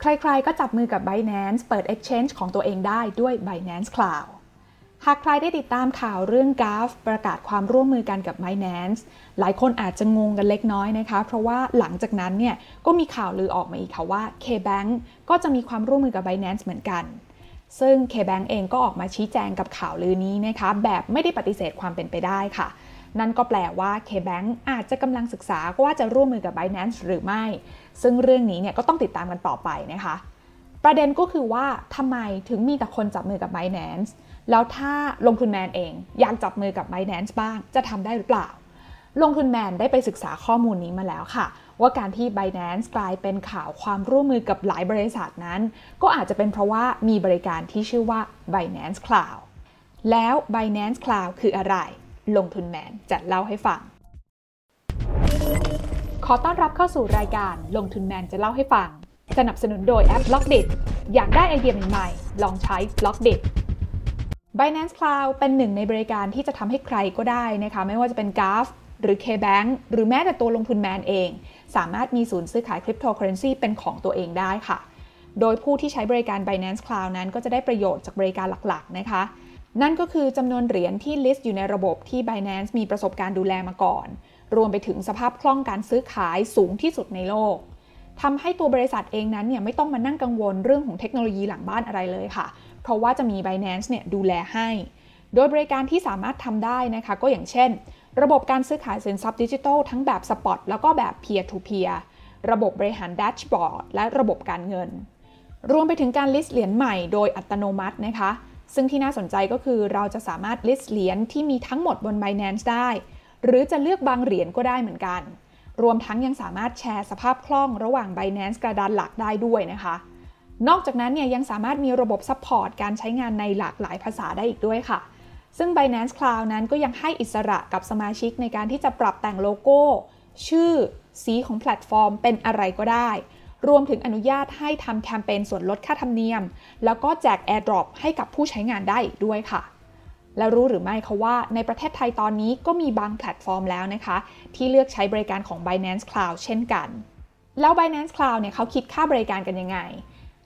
ใครๆ ก็จับมือกับ Binance เปิด Exchange ของตัวเองได้ด้วย Binance Cloud หากใครได้ติดตามข่าวเรื่อง g a f ประกาศความร่วมมือกันกับ Binance หลายคนอาจจะงงกันเล็กน้อยนะคะ เพราะว่าหลังจากนั้นเนี่ยก็มีข่าวลือออกมาอีกค่ะว่า KBank ก็จะมีความร่วมมือกับ Binance เหมือนกัน ซึ่ง KBank เองก็ออกมาชี้แจงกับข่าวลือนี้นะคะ แบบไม่ได้ปฏิเสธความเป็นไปได้ค่ะ นั่นก็แปลว่า KBank อาจจะกำลังศึกษาว่าจะร่วมมือกับ Binance หรือไม่ ซึ่งเรื่องนี้เนี่ยก็ต้องติดตามกันต่อไปนะคะ ประเด็นก็คือว่าทำไมถึงมีแต่คนจับมือกับ Binance แล้วถ้าลงทุนแมนเองอยากจับมือกับ Binance บ้างจะทำได้หรือเปล่า ลงทุนแมนได้ไปศึกษาข้อมูลนี้มาแล้วค่ะว่าการที่ Binance กลายเป็นข่าวความร่วมมือกับหลายบริษัทนั้น ก็อาจจะเป็นเพราะว่ามีบริการที่ชื่อว่า Binance Cloud แล้ว Binance Cloud คืออะไร ลงทุนแมนจะเล่าให้ฟัง ขอต้อนรับเข้าสู่รายการลงทุนแมนจะเล่าให้ฟัง สนับสนุนโดยแอป b l o c k d i t อยากได้ไอเดียใหม่ๆ ลองใช้ b l o c k d i t Binance Cloud เป็นหนึ่งในบริการที่จะทำให้ใครก็ได้นะคะ ไม่ว่าจะเป็น Gulf หรือ KBank หรือแม้แต่ตัวลงทุนแมนเอง สามารถมีศูนย์ซื้อขายคริปโตเคอเรนซีเป็นของตัวเองได้ค่ะ โดยผู้ที่ใช้บริการ Binance Cloud นั้นก็จะได้ประโยชน์จากบริการหลักๆนะคะ นั่นก็คือจำนวนเหรียญที่ list อยู่ในระบบที่ Binance มีประสบการณ์ดูแลมาก่อน รวมไปถึงสภาพคล่องการซื้อขายสูงที่สุดในโลกทำให้ตัวบริษัทเองนั้นเนี่ยไม่ต้องมานั่งกังวลเรื่องของเทคโนโลยีหลังบ้านอะไรเลยค่ะ เพราะว่าจะมี Binance เนี่ยดูแลให้ โดยบริการที่สามารถทำได้นะคะ ก็อย่างเช่น ระบบการซื้อขายสินทรัพย์ดิจิทัลทั้งแบบสปอตแล้วก็แบบ peer to peer ระบบบริหารแดชบอร์ดและระบบการเงิน รวมไปถึงการ list เหรียญใหม่โดยอัตโนมัตินะคะ ซึ่งที่น่าสนใจก็คือเราจะสามารถ list เหรียญที่มีทั้งหมดบน Binance ได้ หรือจะเลือกบางเหรียญก็ได้เหมือนกัน รวมทั้งยังสามารถแชร์สภาพคล่องระหว่าง Binance กระดานหลักได้ด้วยนะคะ นอกจากนั้นเนี่ยยังสามารถมีระบบ support การใช้งานในหลากหลายภาษาได้อีกด้วยค่ะ ซึ่ง Binance Cloud นั้นก็ยังให้อิสระกับสมาชิกในการที่จะปรับแต่งโลโก้ ชื่อ สีของแพลตฟอร์มเป็นอะไรก็ได้ รวมถึงอนุญาตให้ทำแคมเปญส่วนลดค่าธรรมเนียม แล้วก็แจก airdrop ให้กับผู้ใช้งานได้อีกด้วยค่ะ แล้วรู้หรือไม่คะว่าในประเทศไทยตอนนี้ก็มีบางแพลตฟอร์มแล้วนะคะ ที่เลือกใช้บริการของ Binance Cloud เช่นกัน แล้ว Binance Cloud เนี่ยเขาคิดค่าบริการกันยังไง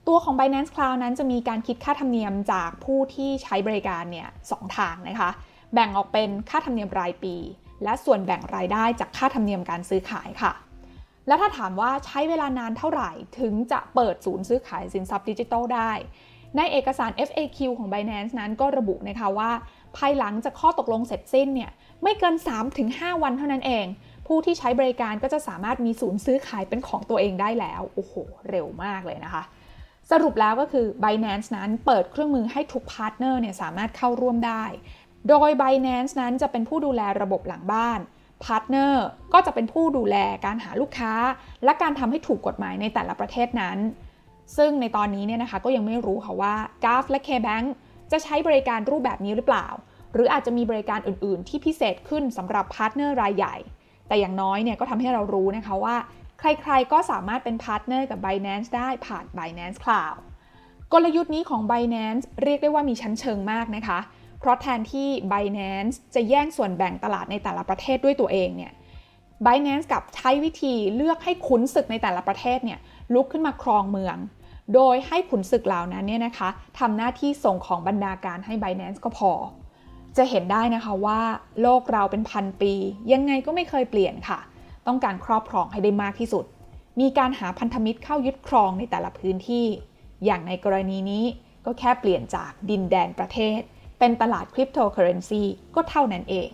ตัวของ Binance Cloud นั้นจะมีการคิดค่าธรรมเนียมจากผู้ที่ใช้บริการเนี่ยสองทางนะคะ แบ่งออกเป็นค่าธรรมเนียมรายปี และส่วนแบ่งรายได้จากค่าธรรมเนียมการซื้อขายค่ะ แล้วถ้าถามว่าใช้เวลานานเท่าไหร่ ถึงจะเปิดศูนย์ซื้อขายสินทรัพย์ดิจิทัลได้ ในเอกสาร FAQ ของ Binance นั้นก็ระบุนะคะว่า ภายหลังจากข้อตกลงเสร็จสิ้นเนี่ยไม่เกิน 3-5 วันเท่านั้นเอง ผู้ที่ใช้บริการก็จะสามารถมีศูนย์ซื้อขายเป็นของตัวเองได้แล้ว โอ้โห เร็วมากเลยนะคะ สรุปแล้วก็คือ Binance นั้นเปิดเครื่องมือให้ทุก partner เนี่ยสามารถเข้าร่วมได้ โดย Binance นั้นจะเป็นผู้ดูแลระบบหลังบ้าน partner ก็จะเป็นผู้ดูแลการหาลูกค้า และการทำให้ถูกกฎหมายในแต่ละประเทศนั้น ซึ่งในตอนนี้เนี่ยนะคะก็ยังไม่รู้ค่ะว่า Gulf และ KBank จะใช้บริการรูปแบบนี้หรือเปล่า หรืออาจจะมีบริการอื่น ๆ ที่พิเศษขึ้นสำหรับ partner รายใหญ่ แต่อย่างน้อยเนี่ยก็ทำให้เรารู้นะคะว่า ใคร ๆ ก็สามารถเป็น partner กับ Binance ได้ผ่าน Binance Cloud กลยุทธ์นี้ของ Binance เรียกได้ว่ามีชั้นเชิงมากนะคะเพราะแทนที่ Binance จะแย่งส่วนแบ่งตลาดในแต่ละประเทศด้วยตัวเองเนี่ย Binance กับใช้วิธีเลือกให้ขุนศึกในแต่ละประเทศเนี่ยลุกขึ้นมาครองเมือง โดยให้ขุนศึกเหล่านั้นเนี่ยนะคะทำหน้าที่ส่งของบรรดาการให้ Binance ก็พอ จะเห็นได้นะคะว่าโลกเราเป็นพันปี ยังไงก็ไม่เคยเปลี่ยนค่ะ ต้องการครอบครองให้ได้มากที่สุด มีการหาพันธมิตรเข้ายึดครองในแต่ละพื้นที่ อย่างในกรณีนี้ก็แค่เปลี่ยนจากดินแดนประเทศ เป็นตลาดคริปโตเคอเรนซีก็เท่านั้นเอง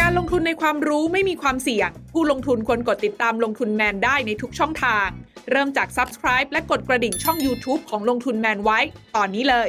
การลงทุนในความรู้ไม่มีความเสี่ยง ผู้ลงทุนควรกดติดตามลงทุนแมนได้ในทุกช่องทาง เริ่มจาก Subscribe และกดกระดิ่งช่อง YouTube ของลงทุนแมนไว้ ตอนนี้เลย